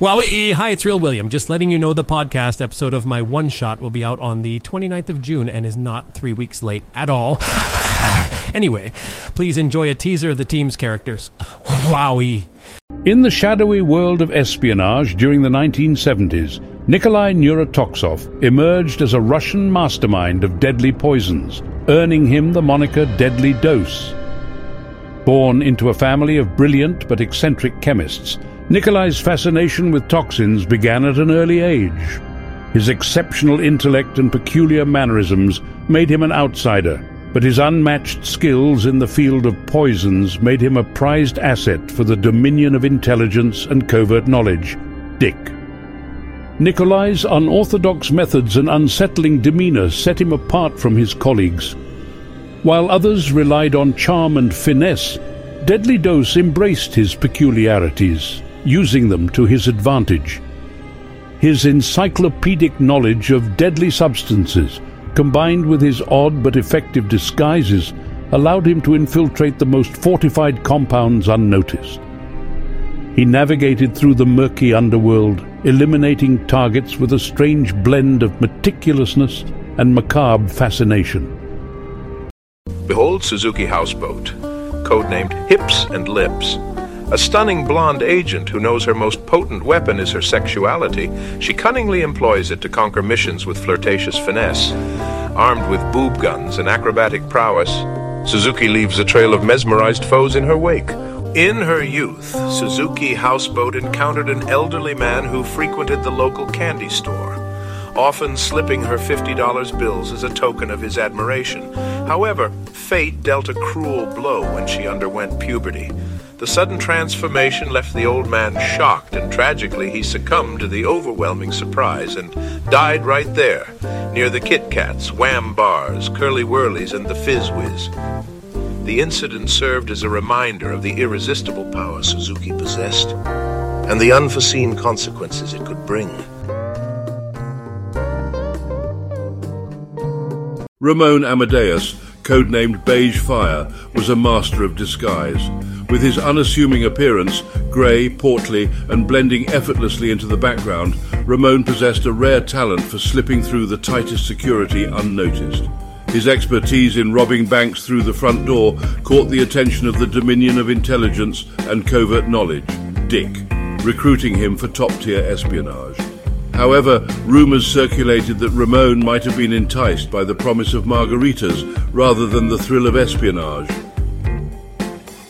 Well, eh, hi, it's Real William. Just letting you know the podcast episode of my one shot will be out on the 29th of June and is not three weeks late at all. anyway, please enjoy a teaser of the team's characters. Wowie. In the shadowy world of espionage during the 1970s, Nikolai Neurotoxov emerged as a Russian mastermind of deadly poisons, earning him the moniker Deadly Dose. Born into a family of brilliant but eccentric chemists, Nikolai's fascination with toxins began at an early age. His exceptional intellect and peculiar mannerisms made him an outsider, but his unmatched skills in the field of poisons made him a prized asset for the Dominion of Intelligence and Covert Knowledge, Dick. Nikolai's unorthodox methods and unsettling demeanor set him apart from his colleagues. While others relied on charm and finesse, Deadly Dose embraced his peculiarities using them to his advantage. His encyclopedic knowledge of deadly substances, combined with his odd but effective disguises, allowed him to infiltrate the most fortified compounds unnoticed. He navigated through the murky underworld, eliminating targets with a strange blend of meticulousness and macabre fascination. Behold Suzuki Houseboat, codenamed Hips and Lips. A stunning blonde agent who knows her most potent weapon is her sexuality, she cunningly employs it to conquer missions with flirtatious finesse. Armed with boob guns and acrobatic prowess, Suzuki leaves a trail of mesmerized foes in her wake. In her youth, Suzuki Houseboat encountered an elderly man who frequented the local candy store, often slipping her $50 bills as a token of his admiration. However, fate dealt a cruel blow when she underwent puberty. The sudden transformation left the old man shocked, and tragically he succumbed to the overwhelming surprise and died right there, near the Kit Kats, Wham Bars, Curly Wurlies, and the Fizz Whiz. The incident served as a reminder of the irresistible power Suzuki possessed and the unforeseen consequences it could bring. Ramon Amadeus, codenamed Beige Fire, was a master of disguise. With his unassuming appearance, grey, portly, and blending effortlessly into the background, Ramon possessed a rare talent for slipping through the tightest security unnoticed. His expertise in robbing banks through the front door caught the attention of the Dominion of Intelligence and Covert Knowledge, Dick, recruiting him for top-tier espionage. However, rumours circulated that Ramon might have been enticed by the promise of margaritas rather than the thrill of espionage,